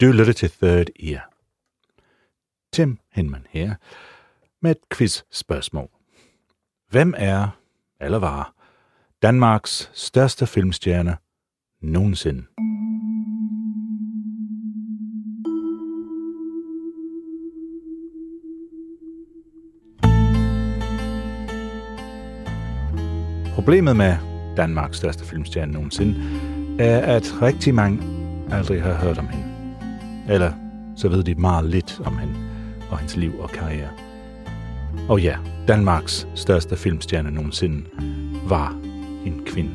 Du lytter til Third Ear. Tim Hinman her med et quiz-spørgsmål. Hvem er, eller var, Danmarks største filmstjerne nogensinde? Problemet med Danmarks største filmstjerne nogensinde er, at rigtig mange aldrig har hørt om hende. Eller så ved de meget lidt om hende og hendes liv og karriere. Og ja, Danmarks største filmstjerne nogensinde var en kvinde.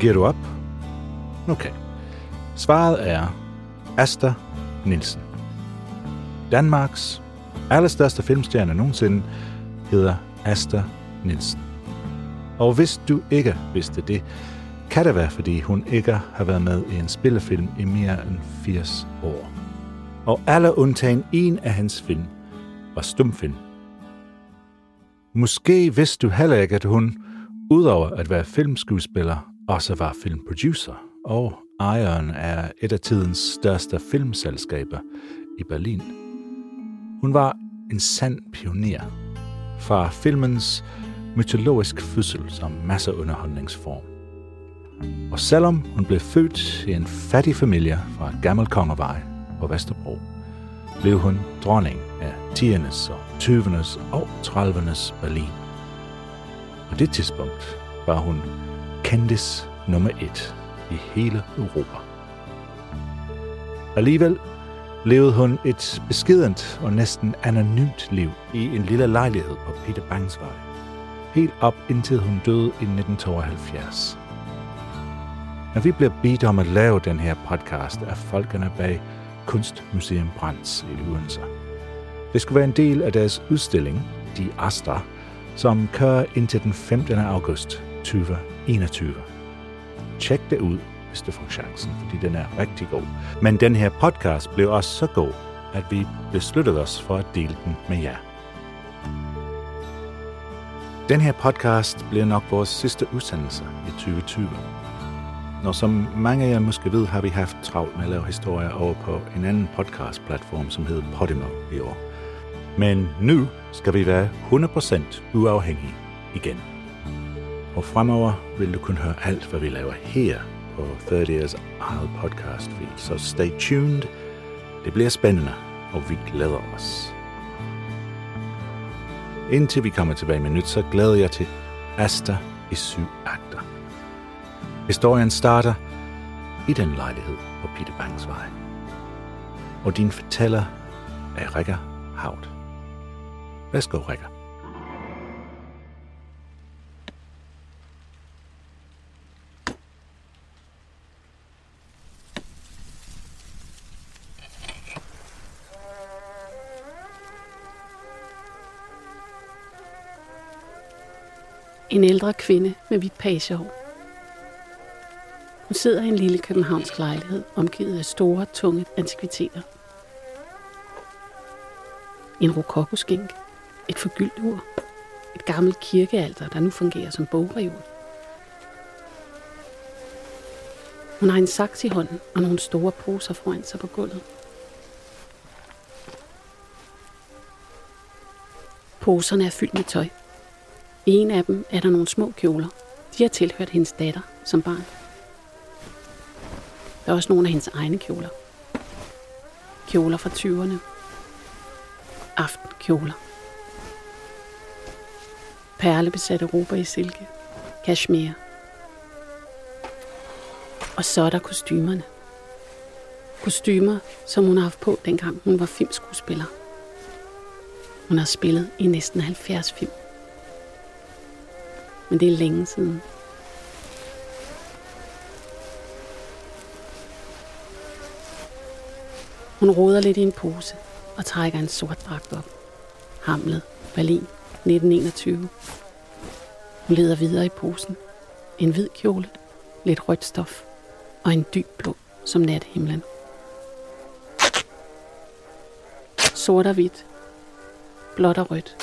Giver du op? Okay. Svaret er Asta Nielsen. Danmarks allerstørste filmstjerne nogensinde hedder Asta Nielsen. Og hvis du ikke vidste det, kan det være, fordi hun ikke har været med i en spillefilm i mere end 80 år. Og alle undtagen en af hans film var stumfilm. Måske vidste du heller ikke, at hun, udover at være filmskuespiller, også var filmproducer og ejeren af et af tidens største filmselskaber i Berlin. Hun var en sand pioner fra filmens mytologisk fødsel som masseunderholdningsform. Og selvom hun blev født i en fattig familie fra Gammel gammelt kongevej på Vesterbro, blev hun dronning af 10'ernes og 20'ernes og 30'ernes Berlin. På det tidspunkt var hun kendis nummer et i hele Europa. Alligevel levede hun et beskedent og næsten anonymt liv i en lille lejlighed på Peter Bangsvej. Helt op indtil hun døde i 1972. Når vi bliver bedt om at lave den her podcast af folkene bag Kunstmuseum Brands i Odense. Det skulle være en del af deres udstilling, De Astra, som kører indtil den 15. august 2021. Tjek det ud, hvis du får chancen, fordi den er rigtig god. Men den her podcast blev også så god, at vi besluttede os for at dele den med jer. Den her podcast bliver nok vores sidste udsendelse i 2020. Når som mange af jer måske ved, har vi haft travlt med at lave historier over på en anden podcast-platform, som hedder Podimo i år. Men nu skal vi være 100% uafhængige igen. Og fremover vil du kunne høre alt, hvad vi laver her på 30 Years eget podcast feed. Så stay tuned. Det bliver spændende, og vi glæder os. Indtil vi kommer tilbage med nyt, så glæder jeg til Asta i syv akt. Historien starter i den lejlighed på Peter Bangs vej. Og din fortæller er Rikker Havt. Værsgo, Rikker. En ældre kvinde med hvidt pagehår. Hun sidder i en lille københavnsk lejlighed, omgivet af store, tunge antikviteter. En rokokoskink, et forgyldt ur, et gammelt kirkealter, der nu fungerer som bogreol. Hun har en saks i hånden og nogle store poser foran sig på gulvet. Poserne er fyldt med tøj. I en af dem er der nogle små kjoler. De har tilhørt hendes datter som barn. Der er også nogle af hendes egne kjoler. Kjoler fra 20'erne. Aftenkjoler. Perlebesatte rober i silke. Kashmir. Og så er der kostymerne. Kostymer, som hun har haft på, dengang hun var filmskuespiller. Hun har spillet i næsten 70 film. Men det er længe siden. Hun roder lidt i en pose og trækker en sort dragt op. Hamlet, Berlin, 1921. Hun leder videre i posen. En hvid kjole, lidt rødt stof og en dyb blå som nathimlen. Sort og hvidt, blåt og rødt.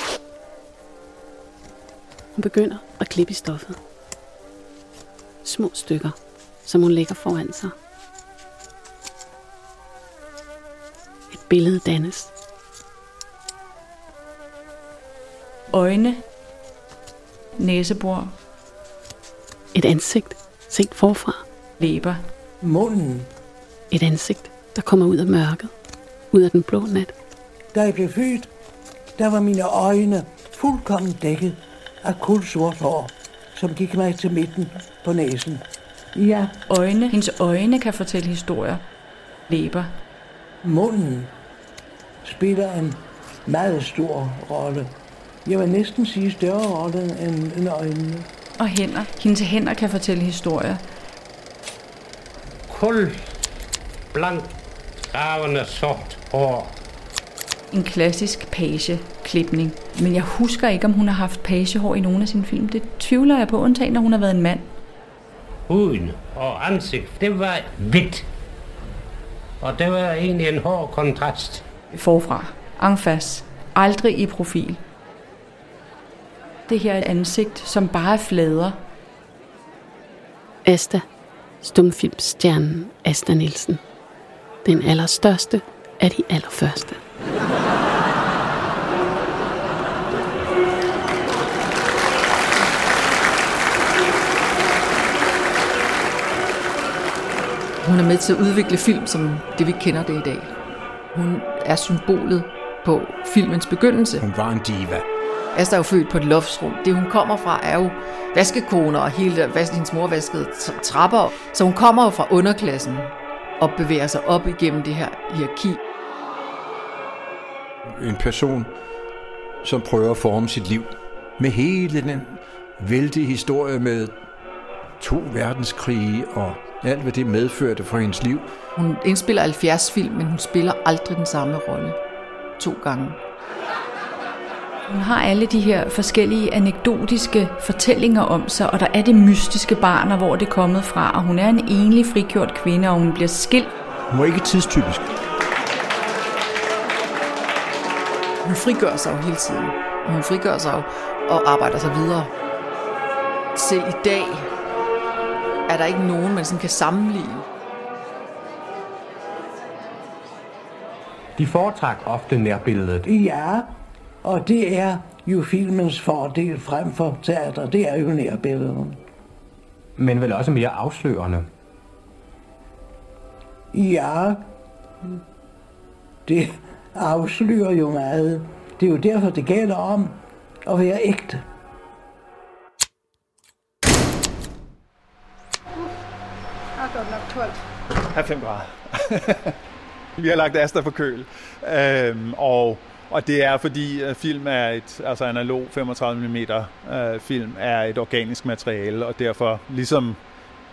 Hun begynder at klippe i stoffet. Små stykker, som hun lægger foran sig. Billede dannes. Øjne. Næsebor. Et ansigt set forfra. Læber. Munden. Et ansigt, der kommer ud af mørket. Ud af den blå nat. Da jeg blev født, der var mine øjne fuldkommen dækket af kulsort hår, som gik mig til midten på næsen. Ja, Øjne. Hendes øjne kan fortælle historier. Læber. munden spiller en meget stor rolle. Jeg vil næsten sige større rolle end, end øjnene. Og hænder. Hendes hænder kan fortælle historier. kul, blank, ravende sort hår. En klassisk pageklipning. Men jeg husker ikke, om hun har haft pagehår i nogen af sine film. Det tvivler jeg på, undtagen når hun har været en mand. Huden og ansigt, det var hvidt. Og det var egentlig en hård kontrast. Forfra. Face. Aldrig i profil. Det her er et ansigt, som bare er flader. Asta, stumfilmstjernen Asta Nielsen. Den allerstørste af de allerførste. Hun er med til at udvikle film, som det vi kender det i dag. Hun er symbolet på filmens begyndelse. Hun var en diva. Asta er jo født på et loftsrum. Det hun kommer fra er jo vaskekoner og hele hvad hendes mor vaskede tra- trapper. Så hun kommer jo fra underklassen og bevæger sig op igennem det her hierarki. En person, som prøver at forme sit liv med hele den vældige historie med to verdenskrige og alt, hvad det medførte for hendes liv. Hun indspiller 70 film, men hun spiller aldrig den samme rolle to gange. Hun har alle de her forskellige anekdotiske fortællinger om sig, og der er det mystiske barn, og hvor det er kommet fra, og hun er en enlig frigjort kvinde, og hun bliver skilt. Hun var ikke tidstypisk. Hun frigør sig jo hele tiden. Og hun frigør sig jo og arbejder sig videre. Selv i dag er der ikke nogen, man sådan kan sammenligne. De foretrak ofte nærbilledet. Ja, og det er jo filmens fordel frem for teater. Det er jo nærbilledet. Men vel også mere afslørende. Ja, det afslører jo meget. Det er jo derfor, det gælder om at være ægte. Her 5 grader. Vi har lagt Asta på køl. Øhm, og, og det er fordi øh, film er et, altså analog 35 mm øh, film er et organisk materiale, og derfor ligesom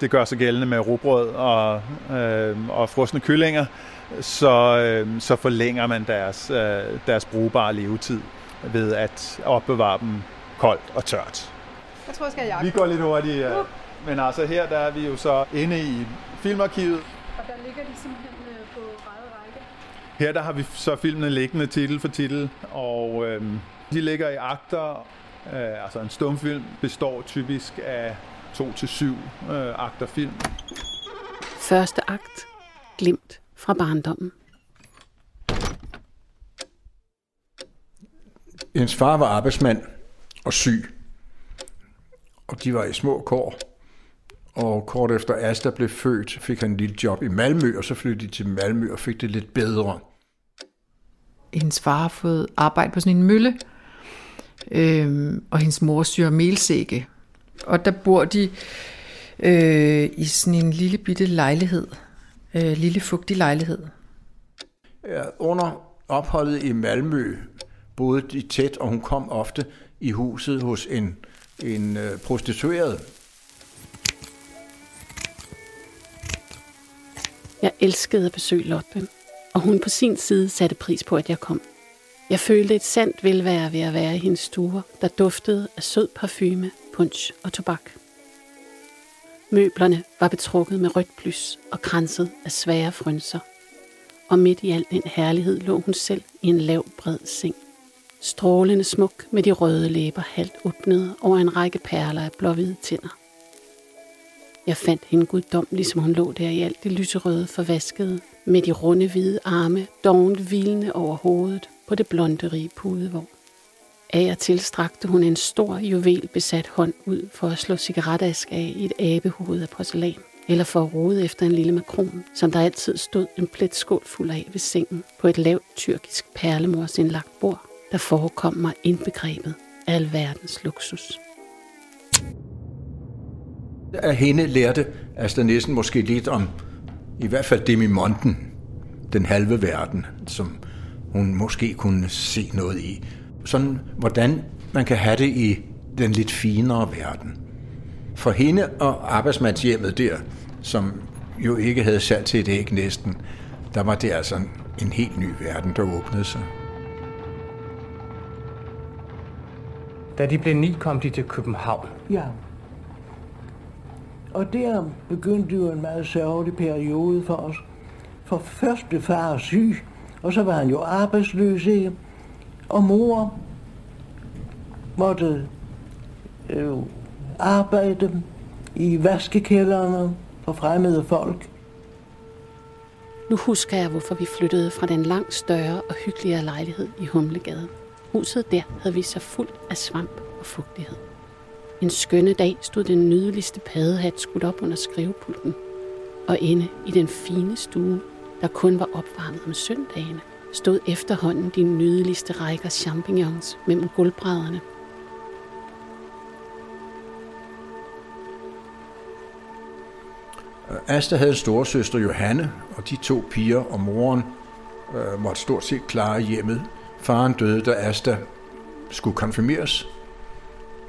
det gør sig gældende med rugbrød og, øh, og frosne kyllinger, så, øh, så forlænger man deres, øh, deres brugbare levetid ved at opbevare dem koldt og tørt. Jeg tror, jeg skal have Vi jakke. går lidt hurtigt, øh, men altså her der er vi jo så inde i filmarkivet, Og der ligger de simpelthen øh, på ræde række. Her der har vi så filmene liggende titel for titel, og øhm, de ligger i akter. Øh, altså en stumfilm består typisk af to til syv øh, akter film. Første akt. Glimt fra barndommen. Hendes far var arbejdsmand og syg. og de var i små kår. Og kort efter Asta blev født, fik han en lille job i Malmø, og så flyttede de til Malmø og fik det lidt bedre. Hendes far har fået arbejde på sådan en mølle, øhm, og hendes mor syr melsække. Og der bor de øh, i sådan en lille bitte lejlighed, øh, lille fugtig lejlighed. Ja, under opholdet i Malmø boede de tæt, og hun kom ofte i huset hos en, en øh, prostitueret. Jeg elskede at besøge Lotte, og hun på sin side satte pris på, at jeg kom. Jeg følte et sandt velvære ved at være i hendes stue, der duftede af sød parfume, punch og tobak. Møblerne var betrukket med rødt plys og kranset af svære frynser. Og midt i al den herlighed lå hun selv i en lav, bred seng. Strålende smuk med de røde læber halvt åbnede over en række perler af blåhvide tænder. Jeg fandt hende guddom, ligesom hun lå der i alt det lyserøde forvaskede, med de runde hvide arme, dovent hvilende over hovedet på det blonde rige pudevogn. Af og til strakte hun en stor juvelbesat hånd ud for at slå cigaretask af i et abehoved af porcelæn, eller for at rode efter en lille makron, som der altid stod en pletskål fuld af ved sengen på et lavt tyrkisk perlemorsindlagt bord, der forekom mig indbegrebet af alverdens luksus. Af hende lærte Asta Nissen måske lidt om, i hvert fald Demi Monten, den halve verden, som hun måske kunne se noget i. Sådan, hvordan man kan have det i den lidt finere verden. For hende og arbejdsmandshjemmet der, som jo ikke havde sat til et æg næsten, der var det altså en, en helt ny verden, der åbnede sig. Da de blev ni, kom de til København. Ja. Og der begyndte jo en meget sørgelig periode for os. For først far er syg, og så var han jo arbejdsløs, ikke? Og mor måtte øh, arbejde i vaskekælderne for fremmede folk. Nu husker jeg, hvorfor vi flyttede fra den langt større og hyggeligere lejlighed i Humlegade. Huset der havde vist sig fuldt af svamp og fugtighed. En skønne dag stod den nydeligste paddehat skudt op under skrivepulten, og inde i den fine stue, der kun var opvarmet om søndagene, stod efterhånden de nydeligste rækker champignons mellem gulvbrædderne. Asta havde en storesøster Johanne, og de to piger og moren øh, måtte stort set klare hjemmet. Faren døde, da Asta skulle konfirmeres.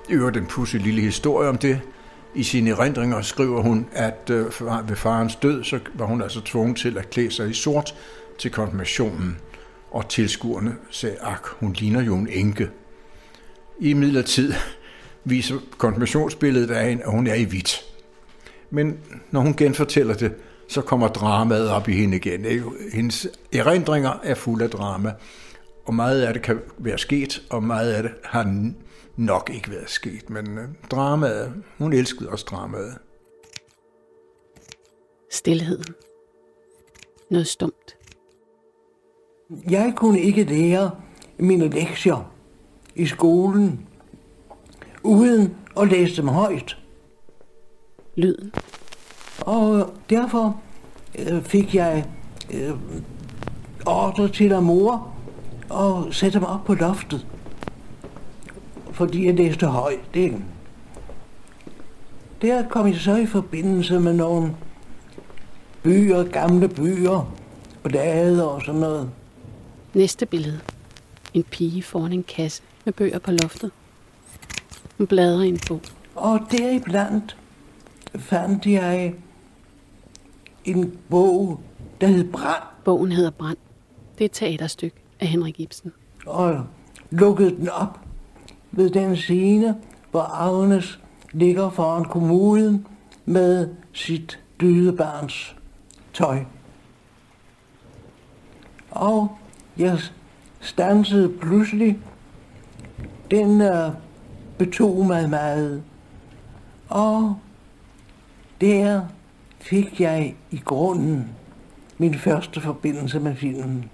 I øvrigt en pudsig lille historie om det. I sine erindringer skriver hun, at øh, ved farens død, så var hun altså tvunget til at klæde sig i sort til konfirmationen. Og tilskuerne sagde, ak, hun ligner jo en enke. I midlertid viser konfirmationsbilledet af hende, at hun er i hvidt. Men når hun genfortæller det, så kommer dramaet op i hende igen. Hendes erindringer er fulde af drama, og meget af det kan være sket, og meget af det har nok ikke været sket. Men øh, dramaet, hun elskede også dramaet. Stilheden. Noget stumt. Jeg kunne ikke lære mine lektier i skolen, uden at læse dem højt. Lyden. Og derfor øh, fik jeg øh, ordre til at mor og sætte mig op på loftet. Fordi jeg læste højt. Det. Der kom jeg så i forbindelse med nogle byer, gamle byer, blade og sådan noget. Næste billede. En pige foran en kasse med bøger på loftet. Hun bladrer i en bog. Og deriblandt fandt jeg en bog, der hed Brand. Bogen hedder Brand. Det er et teaterstykke af Henrik Ibsen. Og lukkede den op ved den scene, hvor Agnes ligger foran kommunen med sit døde barns tøj. Og jeg stansede pludselig. Den uh, betog mig meget. Og der fik jeg i grunden min første forbindelse med filmen.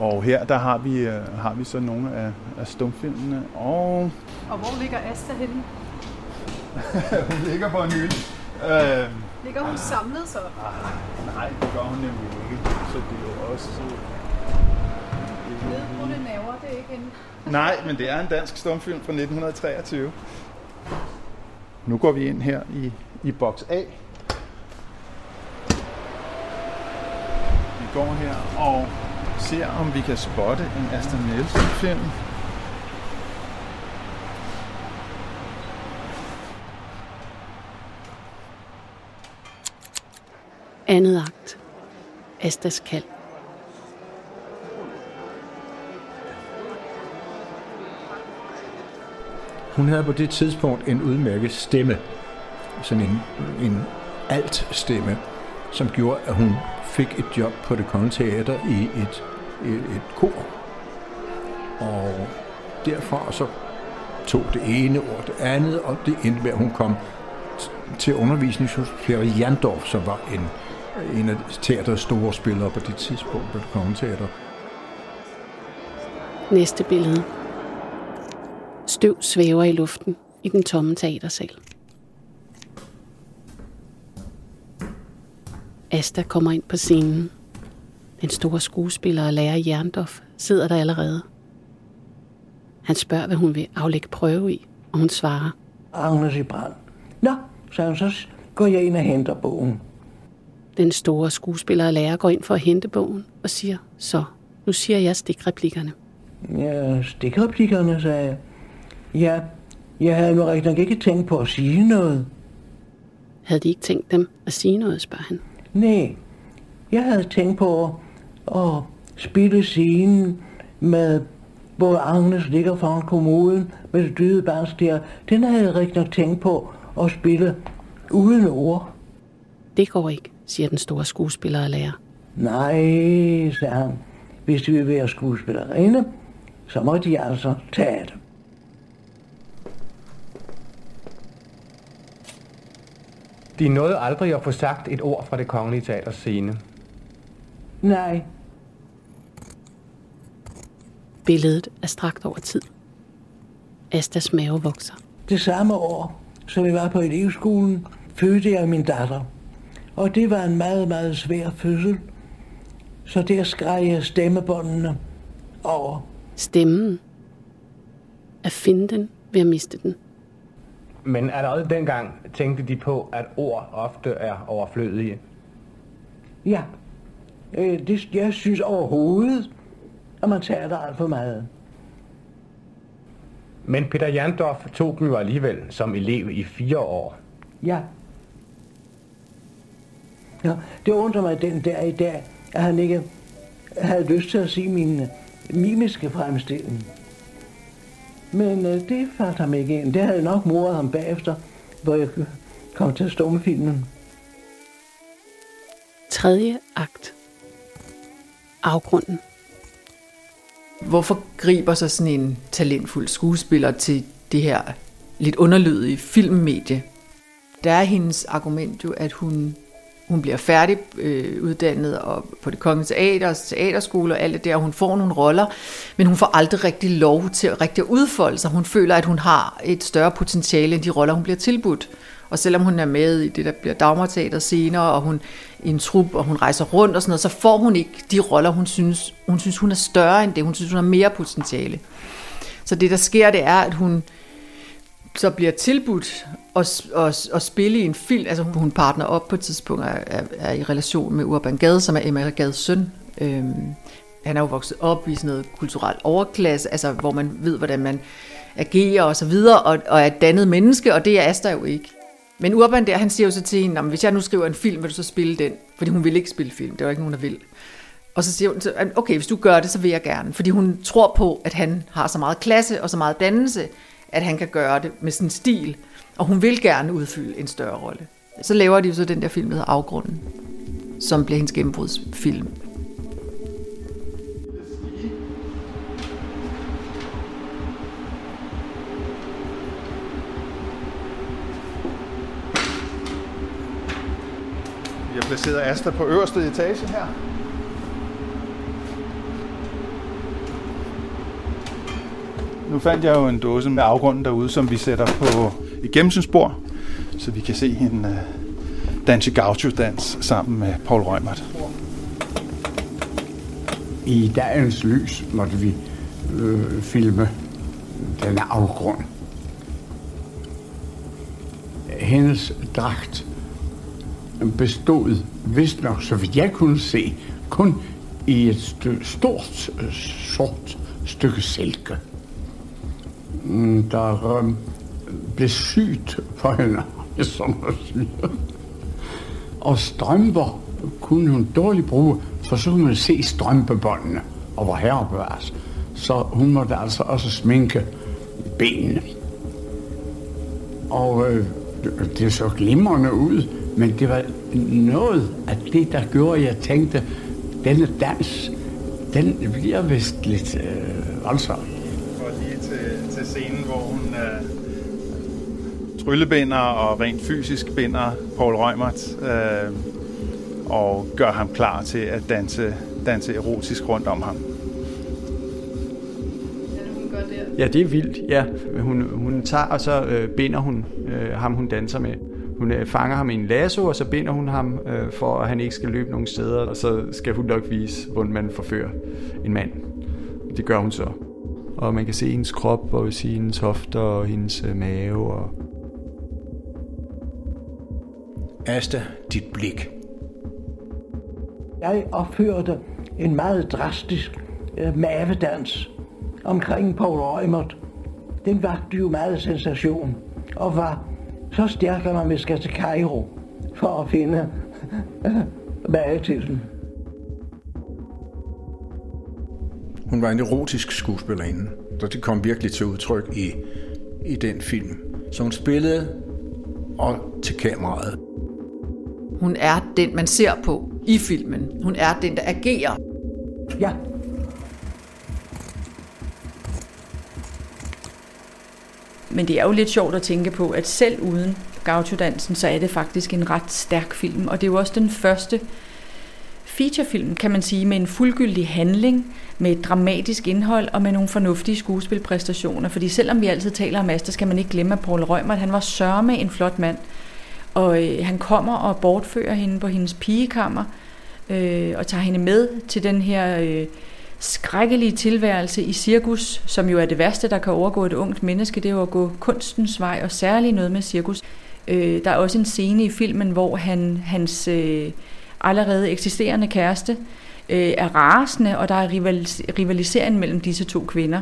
Og her der har vi, øh, har vi så nogle af, af stumfilmene. Og... og hvor ligger Asta henne? hun ligger på en hylde. Øh, ligger hun ah, samlet så? Ah, nej, det gør hun nemlig ikke. Så det er jo også... Så... Nedbrudte naver, det er ikke hende. nej, men det er en dansk stumfilm fra 1923. Nu går vi ind her i, i boks A. Vi går her, og ser, om vi kan spotte en Aston Nielsen-film. Andet akt. Astas kald. Hun havde på det tidspunkt en udmærket stemme. Sådan en, en alt stemme, som gjorde, at hun fik et job på det kongelige teater i et, et, et kor. Og derfra så tog det ene ord det andet, og det endte med, at hun kom til undervisning hos Per Jandorf, som var en, en af teaterets store spillere på det tidspunkt på det kongelige teater. Næste billede. Støv svæver i luften i den tomme teatersal. Asta kommer ind på scenen. Den store skuespiller og lærer Jerndorf sidder der allerede. Han spørger, hvad hun vil aflægge prøve i, og hun svarer. Agnes i brand. Nå, så, han, så går jeg ind og henter bogen. Den store skuespiller og lærer går ind for at hente bogen og siger, så, nu siger jeg stikreplikkerne. Ja, stikreplikkerne, sagde jeg. Ja, jeg havde jo rigtig nok ikke tænkt på at sige noget. Havde de ikke tænkt dem at sige noget, spørger han. Nej, jeg havde tænkt på at, spille scenen med hvor Agnes ligger foran kommoden med det døde barns der. Den havde jeg rigtig nok tænkt på at spille uden ord. Det går ikke, siger den store skuespiller og lærer. Nej, sagde han. Hvis de vil være skuespillerinde, så må de altså tage det. De nåede aldrig at få sagt et ord fra det kongelige teaters scene. Nej. Billedet er strakt over tid. Astas mave vokser. Det samme år, som vi var på elevskolen, fødte jeg min datter. Og det var en meget, meget svær fødsel. Så der skreg jeg stemmebåndene over. Stemmen? At finde den ved at miste den? Men allerede dengang tænkte de på, at ord ofte er overflødige. Ja, øh, det, jeg synes overhovedet, at man taler alt for meget. Men Peter Jandorf tog dem jo alligevel som elev i fire år. Ja. ja. Det undrer mig den der i dag, at han ikke havde lyst til at sige min mimiske fremstilling. Men øh, det faldt ham ikke ind. Det havde nok moret ham bagefter, hvor jeg kom til stumfilmen. Tredje akt. Afgrunden. Hvorfor griber sig sådan en talentfuld skuespiller til det her lidt underlydige filmmedie? Der er hendes argument jo, at hun hun bliver færdig øh, uddannet og på det kongelige teater, teaterskole og alt det der, hun får nogle roller, men hun får aldrig rigtig lov til at rigtig udfolde sig. Hun føler, at hun har et større potentiale end de roller, hun bliver tilbudt. Og selvom hun er med i det, der bliver Dagmarteater senere, og hun i en trup, og hun rejser rundt og sådan noget, så får hun ikke de roller, hun synes, hun synes, hun er større end det. Hun synes, hun har mere potentiale. Så det, der sker, det er, at hun så bliver tilbudt at, at, at spille i en film. Altså hun, hun partner op på et tidspunkt er, er, er i relation med Urban Gade, som er Emma Gades søn. Øhm, han er jo vokset op i sådan noget kulturelt overklasse, altså hvor man ved, hvordan man agerer og så videre, og, og er et dannet menneske, og det er Asta jo ikke. Men Urban der, han siger jo så til hende, hvis jeg nu skriver en film, vil du så spille den? Fordi hun vil ikke spille film, det var ikke nogen, der vil. Og så siger hun, okay, hvis du gør det, så vil jeg gerne. Fordi hun tror på, at han har så meget klasse og så meget dannelse, at han kan gøre det med sin stil. Og hun vil gerne udfylde en større rolle. Så laver de jo så den der film, der hedder Afgrunden, som bliver hendes gennembrudsfilm. Jeg placerer placeret Asta på øverste etage her. Nu fandt jeg jo en dåse med afgrunden derude, som vi sætter på et gennemsynsbord, så vi kan se hende uh, øh, danse gaucho-dans sammen med Paul Rømert. I dagens lys måtte vi øh, filme denne afgrund. Hendes dragt bestod, vist nok, så vidt jeg kunne se, kun i et st- stort øh, sort stykke silke. Mm, der øh, blev sygt for hende, som man siger. Og strømper kunne hun dårligt bruge, for så kunne man se strømpebåndene og hvor herre bevares. Altså. Så hun måtte altså også sminke benene. Og øh, det- så glimrende ud, men det var noget af det, der gjorde, at jeg tænkte, denne dans, den bliver vist lidt øh, voldsom. Og lige til, til scenen, hvor hun øh, tryllebinder og rent fysisk binder Paul Reumert uh, og gør ham klar til at danse, danse erotisk rundt om ham. Ja, det er vildt. Ja, hun, hun tager, og så øh, binder hun øh, ham, hun danser med. Hun øh, fanger ham i en lasso, og så binder hun ham, øh, for at han ikke skal løbe nogen steder. Og så skal hun nok vise, hvordan man forfører en mand. Det gør hun så. Og man kan se hendes krop, og sige hendes hofter og hendes øh, mave. Og... Asta, dit blik. Jeg opførte en meget drastisk øh, mavedans omkring Paul Reumert. Den vagte jo meget sensation og var så stærk, at man vil skal til Cairo for at finde den. Hun var en erotisk skuespillerinde, så det kom virkelig til udtryk i, i den film. Så hun spillede og til kameraet. Hun er den, man ser på i filmen. Hun er den, der agerer. Ja. Men det er jo lidt sjovt at tænke på, at selv uden gaucho-dansen, så er det faktisk en ret stærk film. Og det er jo også den første featurefilm, kan man sige, med en fuldgyldig handling, med et dramatisk indhold og med nogle fornuftige skuespilpræstationer. Fordi selvom vi altid taler om Asta, skal man ikke glemme, at Paul Reumert, han var sørme en flot mand. Og øh, han kommer og bortfører hende på hendes pigekammer, øh, og tager hende med til den her øh, skrækkelige tilværelse i cirkus, som jo er det værste, der kan overgå et ungt menneske, det er jo at gå kunstens vej, og særligt noget med cirkus. Øh, der er også en scene i filmen, hvor han, hans øh, allerede eksisterende kæreste øh, er rasende, og der er rivalis- rivalisering mellem disse to kvinder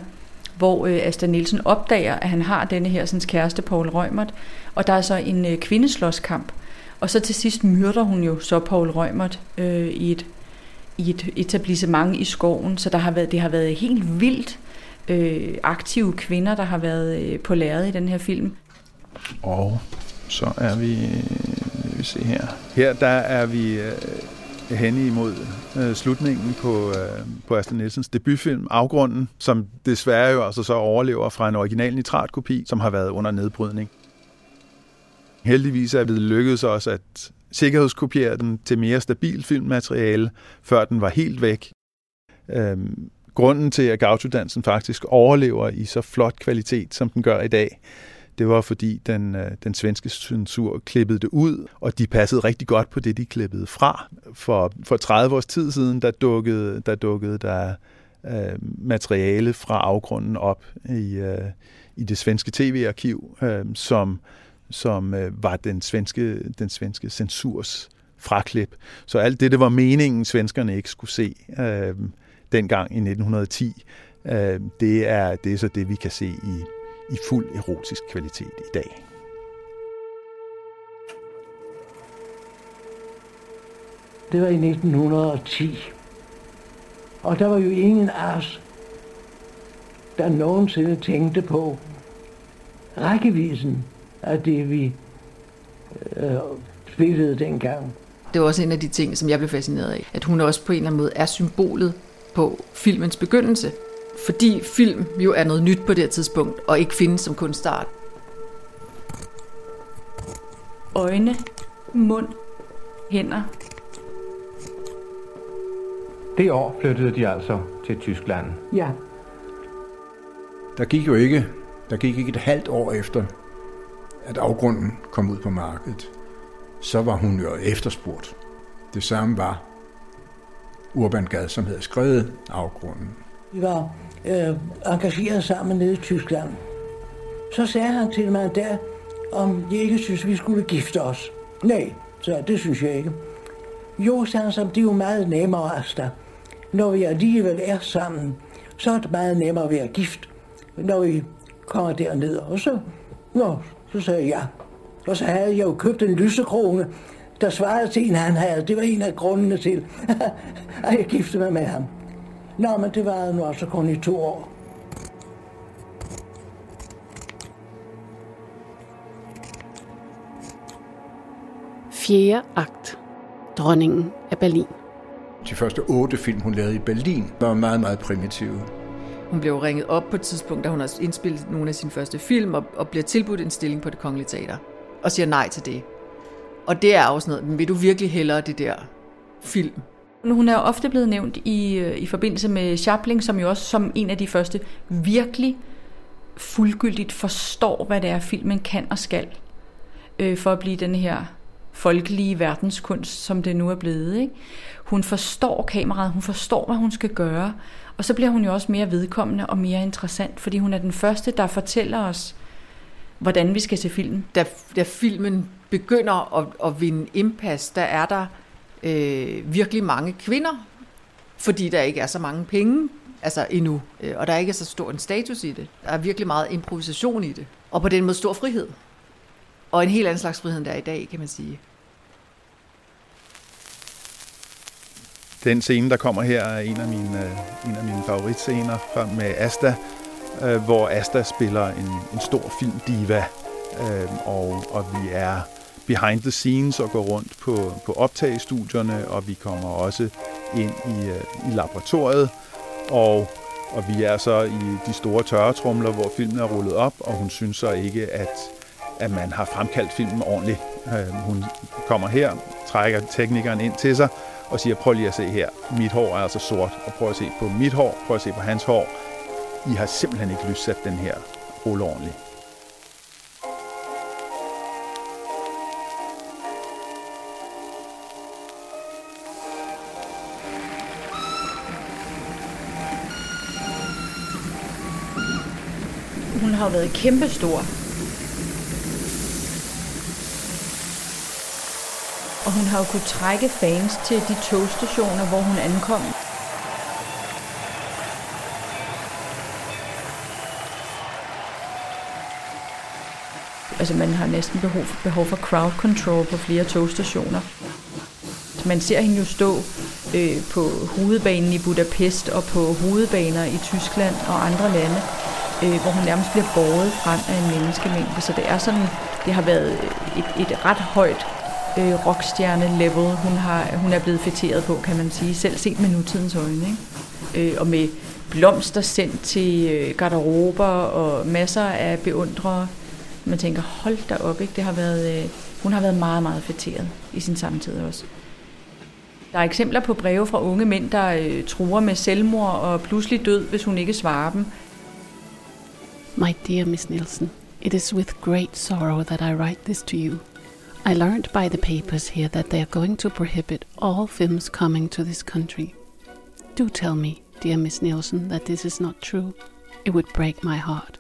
hvor øh, Asta Nielsen opdager, at han har denne her sådan, kæreste, Paul Rømert, og der er så en øh, kvindeslåskamp. Og så til sidst myrder hun jo så Paul Rømert øh, i, et, i et etablissement i skoven, så der har været, det har været helt vildt øh, aktive kvinder, der har været øh, på lærred i den her film. Og så er vi, øh, vi se her. Her der er vi øh, hen imod øh, slutningen på, øh, på Aston Nielsens debutfilm Afgrunden, som desværre jo altså så overlever fra en original nitratkopi, som har været under nedbrydning. Heldigvis er det lykkedes os at sikkerhedskopiere den til mere stabil filmmateriale, før den var helt væk. Øhm, grunden til, at gauchodansen faktisk overlever i så flot kvalitet, som den gør i dag, det var fordi den, øh, den svenske censur klippede det ud, og de passede rigtig godt på det, de klippede fra. For, for 30 års tid siden, der dukkede der, dukkede der øh, materiale fra afgrunden op i, øh, i det svenske tv-arkiv, øh, som, som øh, var den svenske, den svenske censurs fraklip. Så alt det, det var meningen, svenskerne ikke skulle se øh, dengang i 1910, øh, det, er, det er så det, vi kan se i, i fuld erotisk kvalitet i dag. Det var i 1910. Og der var jo ingen af os, der nogensinde tænkte på rækkevidden af det, vi øh, spillede dengang. Det var også en af de ting, som jeg blev fascineret af. At hun også på en eller anden måde er symbolet på filmens begyndelse. Fordi film jo er noget nyt på det her tidspunkt, og ikke findes som kunstart. Øjne, mund, hænder. Det år flyttede de altså til Tyskland. Ja. Der gik jo ikke, der gik ikke et halvt år efter, at afgrunden kom ud på markedet. Så var hun jo efterspurgt. Det samme var Urban Gad, som havde skrevet afgrunden. Vi var øh, engageret sammen nede i Tyskland. Så sagde han til mig der, om jeg ikke synes, vi skulle gifte os. Nej, så det synes jeg ikke. Jo, sagde han, så det er jo meget nemmere, Asta. Når vi alligevel er sammen, så er det meget nemmere at være gift, når vi kommer derned. Og så, nå, så sagde jeg ja. Og så havde jeg jo købt en lysekrone, der svarede til en, han havde. Det var en af grundene til, at jeg giftede mig med ham. Nå, men det var nu også kun i to år. Fjerde akt. Dronningen af Berlin. De første otte film, hun lavede i Berlin, var meget, meget primitive. Hun blev ringet op på et tidspunkt, da hun har indspillet nogle af sine første film, og, og bliver tilbudt en stilling på det kongelige teater, og siger nej til det. Og det er også noget, men vil du virkelig hellere det der film? Hun er jo ofte blevet nævnt i, øh, i forbindelse med Chaplin, som jo også som en af de første virkelig fuldgyldigt forstår, hvad det er, filmen kan og skal, øh, for at blive den her folkelige verdenskunst, som det nu er blevet. Ikke? Hun forstår kameraet, hun forstår, hvad hun skal gøre, og så bliver hun jo også mere vedkommende og mere interessant, fordi hun er den første, der fortæller os, hvordan vi skal se film. Da, da filmen begynder at, at vinde impas, der er der øh, virkelig mange kvinder, fordi der ikke er så mange penge altså endnu, øh, og der er ikke så stor en status i det. Der er virkelig meget improvisation i det, og på den måde stor frihed. Og en helt anden slags frihed, end der er i dag, kan man sige. Den scene, der kommer her, er en af mine, øh, en af mine favoritscener med Asta, øh, hvor Asta spiller en, en stor filmdiva, øh, og, og vi er behind the scenes og går rundt på, på optagestudierne, og vi kommer også ind i, øh, i laboratoriet, og, og vi er så i de store tørretrumler, hvor filmen er rullet op, og hun synes så ikke, at, at man har fremkaldt filmen ordentligt. Øh, hun kommer her, trækker teknikeren ind til sig, og siger, prøv lige at se her, mit hår er altså sort, og prøv at se på mit hår, prøv at se på hans hår. I har simpelthen ikke lyssat den her rulle ordentligt. Har været kæmpestor. Og hun har jo kunnet trække fans til de togstationer, hvor hun ankom. Altså man har næsten behov for, behov for crowd control på flere togstationer. Man ser hende jo stå øh, på hovedbanen i Budapest og på hovedbaner i Tyskland og andre lande, øh, hvor hun nærmest bliver båret frem af en menneskemængde. Så det er sådan, det har været et, et ret højt øh, rockstjerne-level, hun, har, hun er blevet fætteret på, kan man sige, selv set med nutidens øjne. Ikke? Øh, og med blomster sendt til øh, garderober og masser af beundrere. Man tænker, hold da op, ikke? Det har været, øh, hun har været meget, meget fætteret i sin samtid også. Der er eksempler på breve fra unge mænd, der øh, truer med selvmord og pludselig død, hvis hun ikke svarer dem. My dear Miss Nielsen, it is with great sorrow that I write this to you. I learned by the papers here that they are going to prohibit all films coming to this country. Do tell me, dear Miss Nielsen, that this is not true. It would break my heart.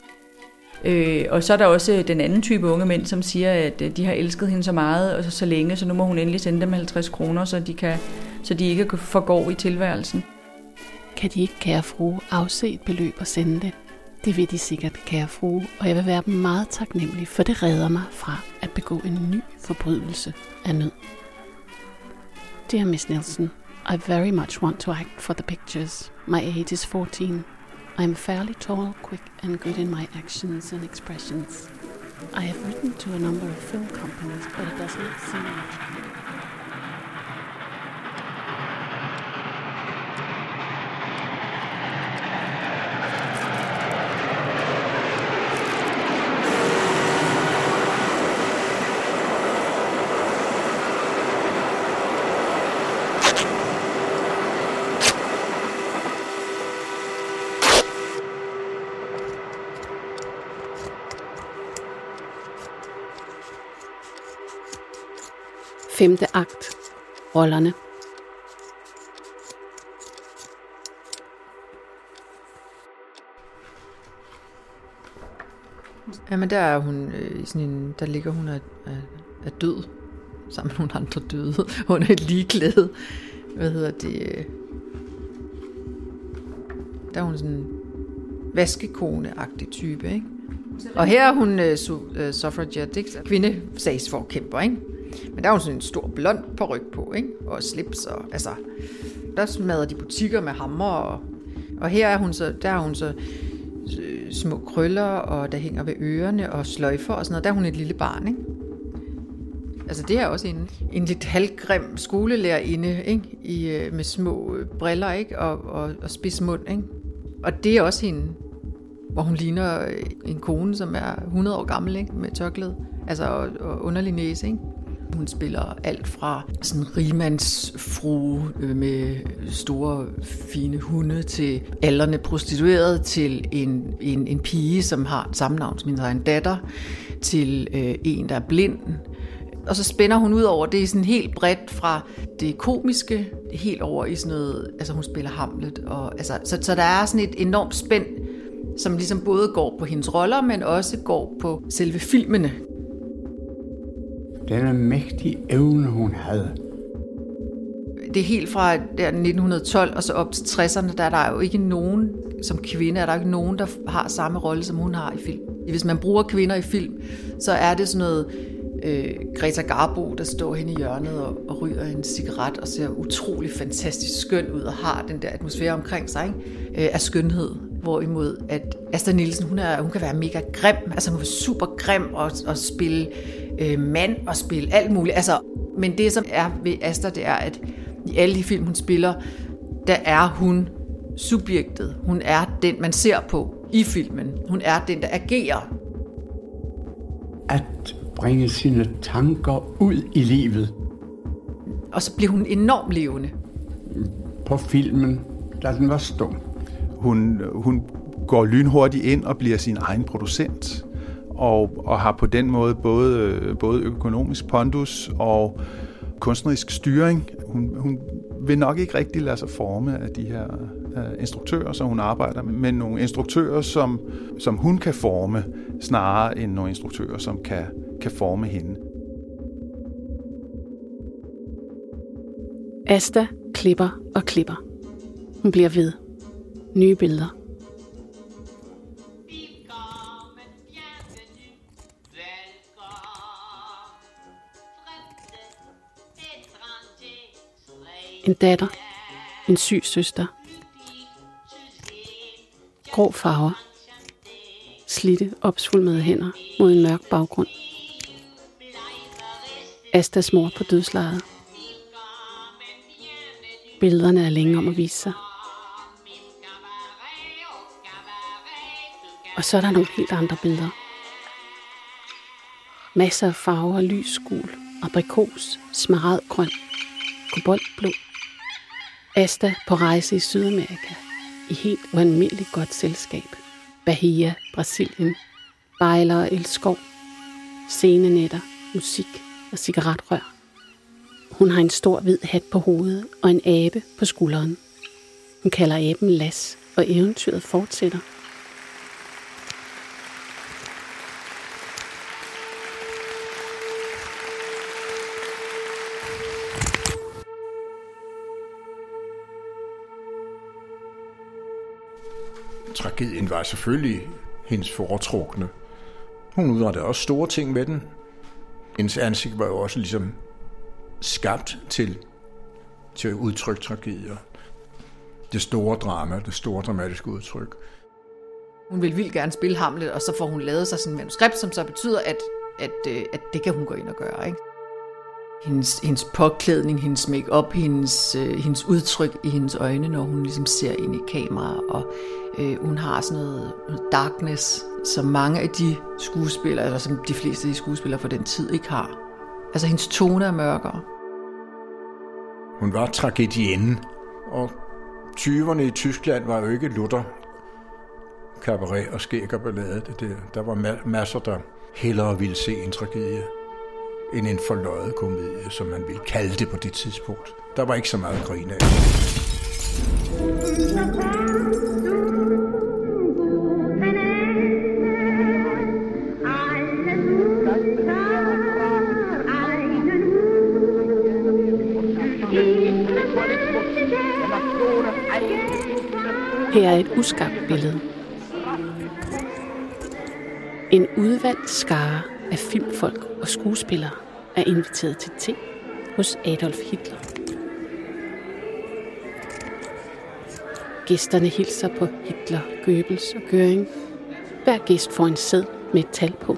Øh, og så er der også den anden type unge mænd, som siger, at øh, de har elsket hende så meget og så, så længe, så nu må hun endelig sende dem 50 kroner, så de, kan, så de ikke forgår i tilværelsen. Kan de ikke, kære frue, afse et beløb og sende det? Det vil de sikkert, kære frue, og jeg vil være dem meget taknemmelig, for det redder mig fra at begå en ny forbrydelse af nød. Dear Miss Nielsen, I very much want to act for the pictures. My age is 14. I am fairly tall, quick, and good in my actions and expressions. I have written to a number of film companies, but it does not seem like Femte akt. Rollerne. Jamen der er hun øh, i sådan en, der ligger hun af, af, af død, sammen med nogle andre døde, under et ligeklæde. Hvad hedder det? øh, Der er hun sådan en vaskekone-agtig type, ikke? Og her er hun øh, su- øh, suffragette, ikke? kvindesagsforkæmper, ikke? Men der er jo sådan en stor blond ryg på, ikke? Og slips, og altså... Der smadrer de butikker med hammer, og, og her er hun så, der er hun så øh, små krøller, og der hænger ved ørerne, og sløjfer og sådan noget. Der er hun et lille barn, ikke? Altså det er også en, en lidt halvgrim skolelærerinde, ikke? I, øh, med små øh, briller, ikke? Og, og, og spids mund, ikke? Og det er også hende, hvor hun ligner øh, en kone, som er 100 år gammel, ikke? Med tørklæde. Altså, og, og underlig næse, ikke? Hun spiller alt fra sådan rimandsfrue øh, med store, fine hunde til alderne prostitueret, til en, en, en pige, som har samme navn som min egen datter, til øh, en, der er blind. Og så spænder hun ud over, det er sådan helt bredt fra det komiske, helt over i sådan noget, altså hun spiller Hamlet. Og, altså, så, så der er sådan et enormt spænd, som ligesom både går på hendes roller, men også går på selve filmene. Denne mægtige evne, hun havde. Det er helt fra der 1912 og så op til 60'erne, der er der jo ikke nogen, som kvinde, er der ikke nogen, der har samme rolle, som hun har i film. Hvis man bruger kvinder i film, så er det sådan noget øh, Greta Garbo, der står hen i hjørnet og, og ryger en cigaret og ser utrolig fantastisk skøn ud og har den der atmosfære omkring sig ikke? Øh, af skønhed. Hvorimod at Asta Nielsen, hun, er, hun kan være mega grim, altså hun er super grim og, og spille øh, mand og spille alt muligt. Altså, men det som er ved Asta, det er, at i alle de film, hun spiller, der er hun subjektet. Hun er den, man ser på i filmen. Hun er den, der agerer. At bringe sine tanker ud i livet. Og så bliver hun enormt levende. På filmen, da den var stum. Hun, hun går lynhurtigt ind og bliver sin egen producent, og, og har på den måde både, både økonomisk pondus og kunstnerisk styring. Hun, hun vil nok ikke rigtig lade sig forme af de her uh, instruktører, som hun arbejder med, men nogle instruktører, som, som hun kan forme, snarere end nogle instruktører, som kan, kan forme hende. Asta klipper og klipper. Hun bliver ved. Nye billeder. En datter. En syg søster. Grå farver. Slitte, opsvulmede hænder mod en mørk baggrund. Astas mor på dødslejet. Billederne er længe om at vise sig. Og så er der nogle helt andre billeder. Masser af farver, lys gul, aprikos, smaragdgrøn, koboldblå. Asta på rejse i Sydamerika i helt ualmindeligt godt selskab. Bahia, Brasilien, Bejler og Elskov, scenenetter, musik og cigaretrør. Hun har en stor hvid hat på hovedet og en abe på skulderen. Hun kalder aben Las, og eventyret fortsætter. Tragedien var selvfølgelig hendes foretrukne. Hun udrettede også store ting med den. Hendes ansigt var jo også ligesom skabt til, til at udtrykke tragedier. Det store drama, det store dramatiske udtryk. Hun vil vildt gerne spille Hamlet, og så får hun lavet sig sådan en manuskript, som så betyder, at, at, øh, at det kan hun gå ind og gøre. Ikke? Hendes, hendes påklædning, hendes make-up, hendes, øh, hendes udtryk i hendes øjne, når hun ligesom ser ind i kamera, og øh, hun har sådan noget, noget darkness, som mange af de skuespillere, eller som de fleste af de skuespillere for den tid ikke har. Altså hendes tone er mørkere. Hun var tragedienne, og 20'erne i Tyskland var jo ikke lutter cabaret og skæg og ballade. Det, der. der var ma- masser, der hellere ville se en tragedie. end en forløjet komedie, som man ville kalde det på det tidspunkt. Der var ikke så meget grin af. Her er et uskabt billede. En udvalgt skare af filmfolk og skuespillere er inviteret til te hos Adolf Hitler. Gæsterne hilser på Hitler, Goebbels og Göring. Hver gæst får en sæd med et tal på.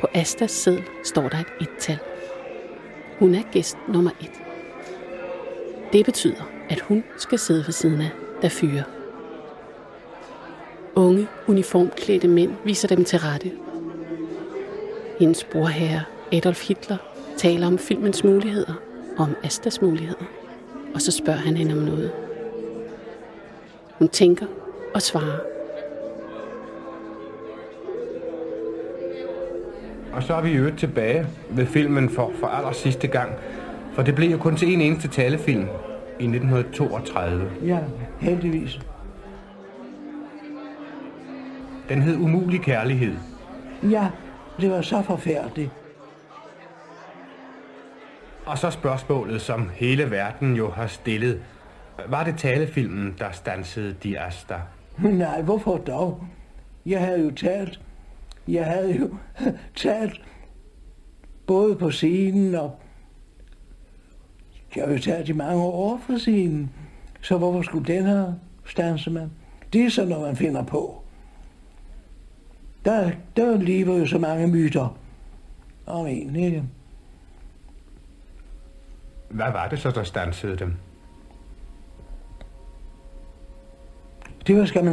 På Astas sæd står der et et-tal. Hun er gæst nummer et. Det betyder, at hun skal sidde ved siden af, der fyre. Unge, uniformklædte mænd viser dem til rette. Hendes brorherre Adolf Hitler taler om filmens muligheder og om Astas muligheder. Og så spørger han hende om noget. Hun tænker og svarer. Og så er vi jo tilbage ved filmen for, for aller sidste gang. For det blev jo kun til en eneste talefilm i 1932. Ja, heldigvis. Den hed Umulig Kærlighed. Ja, det var så forfærdeligt. Og så spørgsmålet, som hele verden jo har stillet. Var det talefilmen, der stansede de Asta? Nej, hvorfor dog? Jeg havde jo talt. Jeg havde jo talt både på scenen og... Jeg har jo talt i mange år på scenen. Så hvorfor skulle den her stanse man? Det er så noget, man finder på. Der, der lever jo så mange myter om en, ikke? Hvad var det så, der stansede dem? Det var skal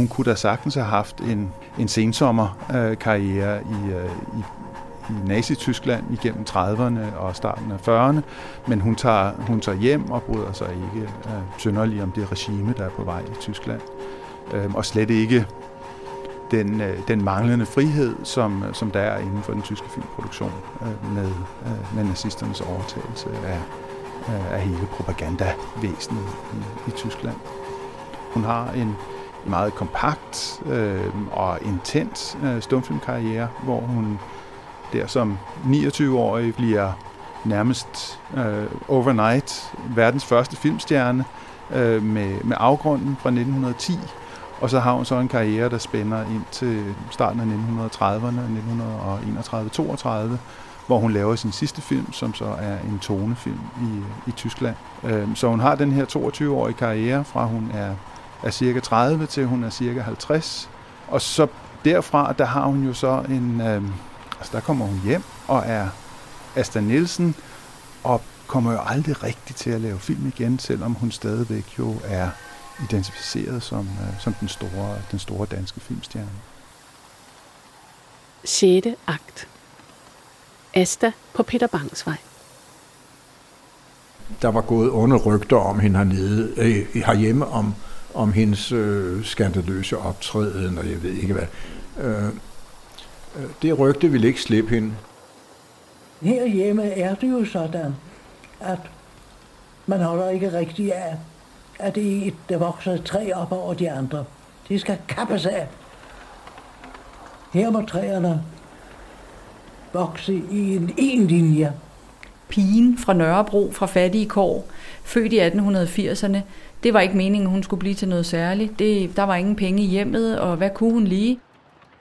Hun kunne da sagtens have haft en, en sensommerkarriere øh, i, øh, i, i Nazi-Tyskland igennem 30'erne og starten af 40'erne, men hun tager, hun tager hjem og bryder sig ikke øh, synderligt om det regime, der er på vej i Tyskland. Øh, og slet ikke den, øh, den manglende frihed, som, øh, som der er inden for den tyske filmproduktion øh, med, øh, med nazisternes overtagelse af, øh, af hele propagandavæsenet i, i Tyskland. Hun har en meget kompakt øh, og intens øh, stumfilmkarriere, hvor hun der som 29-årig bliver nærmest øh, overnight verdens første filmstjerne øh, med, med afgrunden fra 1910. Og så har hun så en karriere, der spænder ind til starten af 1930'erne, 1931-32, hvor hun laver sin sidste film, som så er en tonefilm i, i Tyskland. Øh, så hun har den her 22-årige karriere, fra hun er er cirka 30 til hun er cirka 50. Og så derfra, der har hun jo så en, øh, altså der kommer hun hjem og er Asta Nielsen, og kommer jo aldrig rigtigt til at lave film igen, selvom hun stadigvæk jo er identificeret som, øh, som den, store, den store danske filmstjerne. 6. akt. Asta på Peter Bangs vej. Der var gået under rygter om hende hernede, øh, herhjemme, om, om hendes øh, skandaløse optræden, og jeg ved ikke hvad. Øh, øh, det rygte ville ikke slippe hende. Herhjemme er det jo sådan, at man holder ikke rigtig af, at det er et, der vokser et træ op over de andre. De skal kappes af. Her må træerne vokse i en, en linje. Pigen fra Nørrebro, fra fattige kår, født i 1880'erne, det var ikke meningen, at hun skulle blive til noget særligt. Det, der var ingen penge i hjemmet, og hvad kunne hun lige?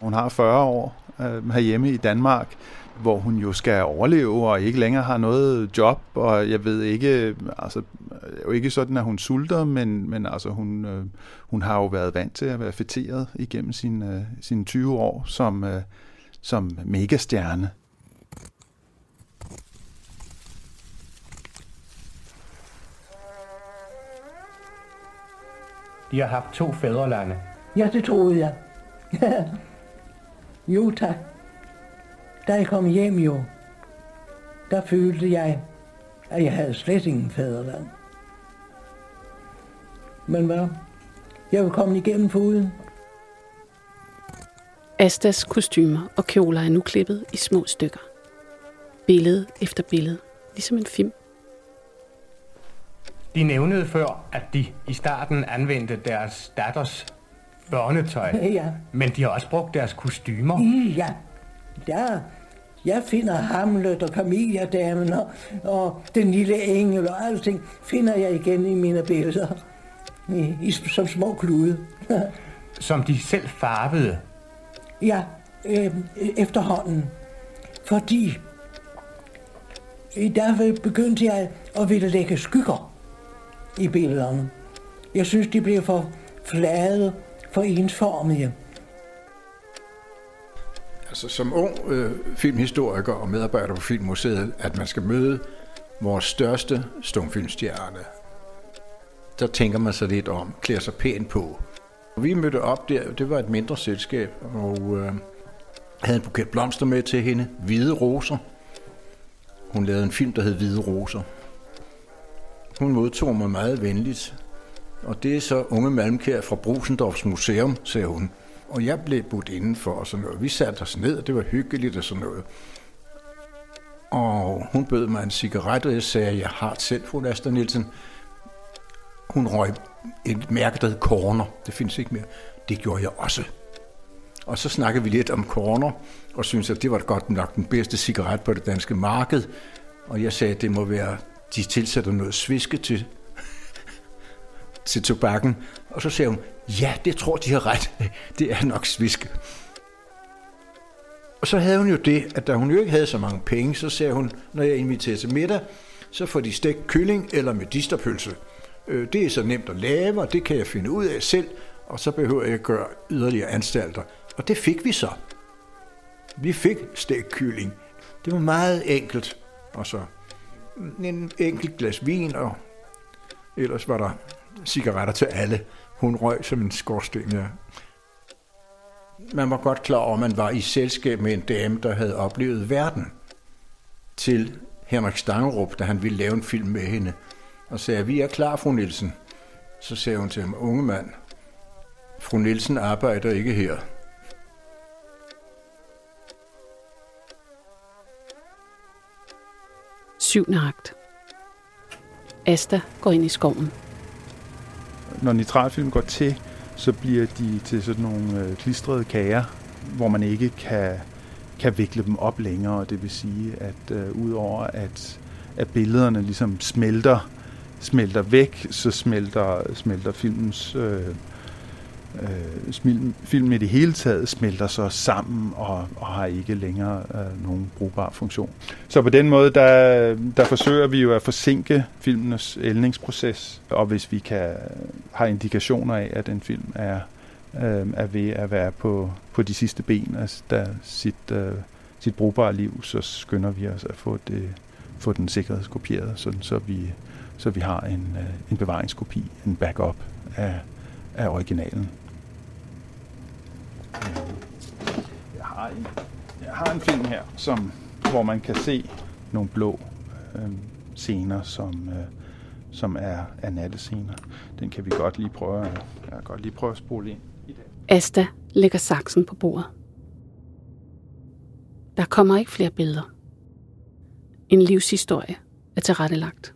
Hun har 40 år øh, herhjemme i Danmark, hvor hun jo skal overleve og ikke længere har noget job, og jeg ved ikke, altså, det er jo ikke sådan, at hun sulter, men, men altså, hun, øh, hun har jo været vant til at være fætteret igennem sine, øh, sine 20 år som, øh, som megastjerne. De har haft to fædrelande. Ja, det troede jeg. jo, tak. Da jeg kom hjem jo, der følte jeg, at jeg havde slet ingen fædreland. Men hvad? Jeg vil komme igennem foden. Astas kostymer og kjoler er nu klippet i små stykker. Billede efter billede, ligesom en film. De nævnede før, at de i starten anvendte deres datters børnetøj. Ja. Men de har også brugt deres kostymer. Ja, der. Jeg finder Hamlet og Camilla-damen og, og den lille engel og alting finder jeg igen i mine billeder. I, i, som små klude. som de selv farvede. Ja, øh, efterhånden. Fordi der begyndte jeg at ville lægge skygger i billederne. Jeg synes, de bliver for flade, for ensformige. Altså som ung øh, filmhistoriker og medarbejder på Filmmuseet, at man skal møde vores største stumfilmstjerne. Der tænker man sig lidt om, klæder sig pænt på. Vi mødte op der, det var et mindre selskab, og øh, havde en buket blomster med til hende, hvide roser. Hun lavede en film, der hed Hvide Roser. Hun modtog mig meget venligt, og det er så unge Malmkær fra Brusendorfs Museum, sagde hun. Og jeg blev budt indenfor og sådan noget. Vi satte os ned, og det var hyggeligt og sådan noget. Og hun bød mig en cigaret, og jeg sagde, at jeg har selv, fru Laster Nielsen. Hun røg et mærke, der hed Corner. Det findes ikke mere. Det gjorde jeg også. Og så snakkede vi lidt om Corner, og syntes, at det var godt nok den bedste cigaret på det danske marked. Og jeg sagde, at det må være, de tilsætter noget sviske til, til tobakken. Og så siger hun, ja, det tror de har ret. Det er nok sviske. Og så havde hun jo det, at da hun jo ikke havde så mange penge, så sagde hun, når jeg inviterer til middag, så får de stegt kylling eller medisterpølse. Øh, det er så nemt at lave, og det kan jeg finde ud af selv, og så behøver jeg ikke gøre yderligere anstalter. Og det fik vi så. Vi fik stegt kylling. Det var meget enkelt. Og så en enkelt glas vin, og ellers var der cigaretter til alle. Hun røg som en skorsten, ja. Man var godt klar over, at man var i selskab med en dame, der havde oplevet verden. Til Henrik Stangerup, da han ville lave en film med hende. Og sagde, vi er klar, fru Nielsen. Så sagde hun til ham, unge mand, fru Nielsen arbejder ikke her. Syvende akt. Asta går ind i skoven. Når nitratfilm går til, så bliver de til sådan nogle øh, klistrede kager, hvor man ikke kan, kan vikle dem op længere. Det vil sige, at øh, udover at, at billederne ligesom smelter, smelter væk, så smelter, smelter filmens øh, øh, filmen i det hele taget smelter så sammen og, og har ikke længere øh, nogen brugbar funktion. Så på den måde, der, der forsøger vi jo at forsinke filmenes ældningsproces, og hvis vi kan har indikationer af, at en film er, øh, er ved at være på, på de sidste ben af altså sit, øh, sit brugbare liv, så skynder vi os at få, det, få den sikkerhedskopieret, sådan, så, vi, så vi har en, øh, en bevaringskopi, en backup af, af originalen. Jeg har en, jeg har en film her, som, hvor man kan se nogle blå øh, scener, som, øh, som er, er nattescener. Den kan vi godt lige prøve, jeg kan godt lige prøve at spole ind. Asta lægger saksen på bordet. Der kommer ikke flere billeder. En livshistorie er tilrettelagt.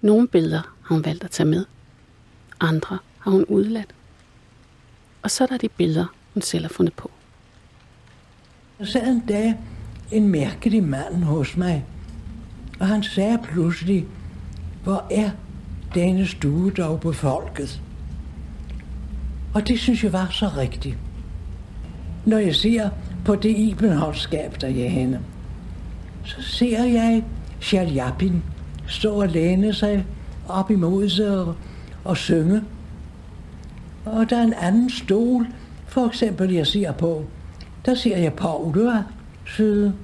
Nogle billeder har hun valgt at tage med. Andre har hun udladt. Og så er der de billeder, hun selv har fundet på. Der sad en dag en mærkelig mand hos mig, og han sagde pludselig, hvor er denne stue dog befolket? Og det synes jeg var så rigtigt. Når jeg ser på det Ibenholtskab, der jeg henne, så ser jeg Shaljapin stå og læne sig op imod sig og, og synge. Og der er en anden stol, for eksempel jeg ser på, der ser jeg Paula side.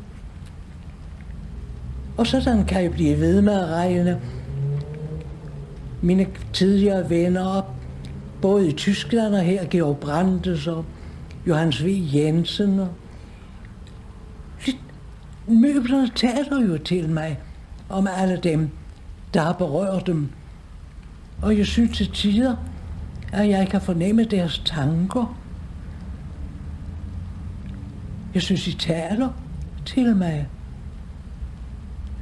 Og sådan kan jeg blive ved med at regne mine tidligere venner op. både i Tyskland og her, Georg Brandes og Johannes V. Jensen. Og møblerne taler jo til mig om alle dem, der har berørt dem. Og jeg synes til tider, at jeg kan fornemme deres tanker. Jeg synes, de taler til mig.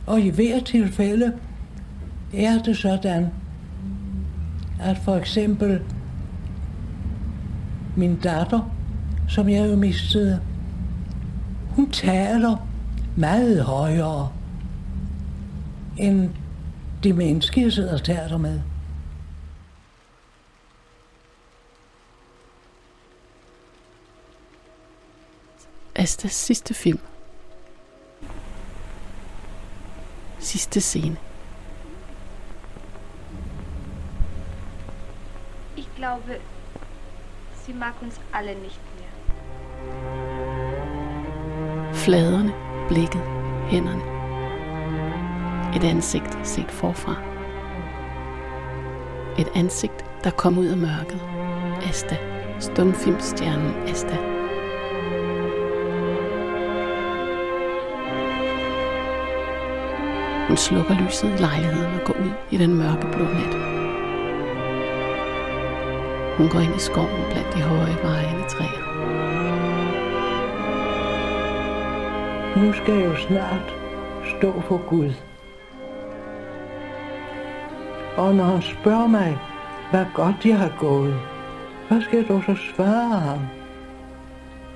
Og i hver tilfælde er det sådan, at for eksempel min datter, som jeg jo mistede, hun taler meget højere end det menneske, jeg sidder og taler med. Astas sidste film. Sidste scene. Ich glaube, sie mag uns alle nicht mehr. Fladerne, blikket, hænderne. Et ansigt set forfra. Et ansigt, der kom ud af mørket. Asta. Stumfilmstjernen Asta. Hun slukker lyset i lejligheden og går ud i den mørke blå nat. Hun går ind i skoven blandt de høje vejende træer. Nu skal jeg jo snart stå for Gud. Og når han spørger mig, hvad godt jeg har gået, hvad skal jeg dog så svare ham?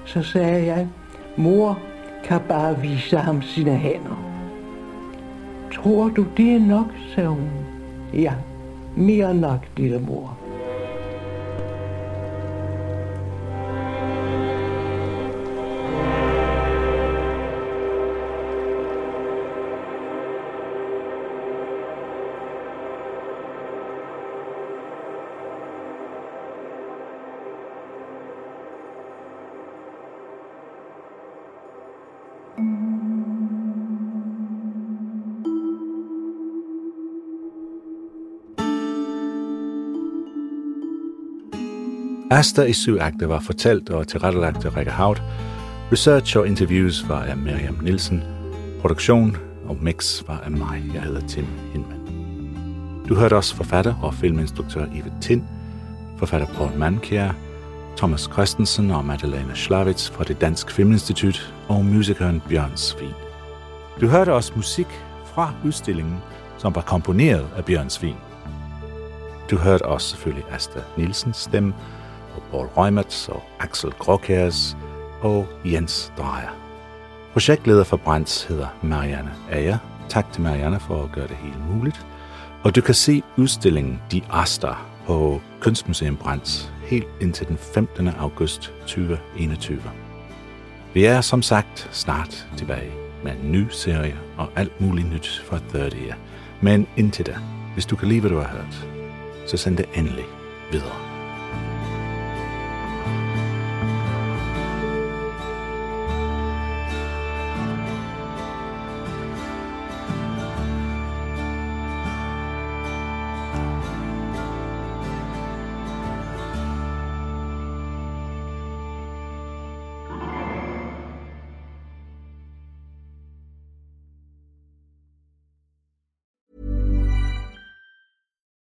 Så sagde jeg, mor kan bare vise ham sine hænder. Tror du, det er nok, sagde hun. Ja, mere nok, lille mor. Asta i syv akter var fortalt og tilrettelagt af Rikke Haut. Research og interviews var af Miriam Nielsen. Produktion og mix var af mig. Jeg hedder Tim Hinman. Du hørte også forfatter og filminstruktør Ive Tind, forfatter Paul Mankjær, Thomas Christensen og Madeleine Slavits fra det Dansk Filminstitut og musikeren Bjørn Svin. Du hørte også musik fra udstillingen, som var komponeret af Bjørn Svin. Du hørte også selvfølgelig Asta Nielsens stemme, og Paul Reumerts og Axel Gråkærs og Jens Drejer. Projektleder for Brands hedder Marianne Ager. Tak til Marianne for at gøre det hele muligt. Og du kan se udstillingen De Aster på Kunstmuseum Brands helt indtil den 15. august 2021. Vi er som sagt snart tilbage med en ny serie og alt muligt nyt fra Third Year. Men indtil da, hvis du kan lide, hvad du har hørt, så send det endelig videre.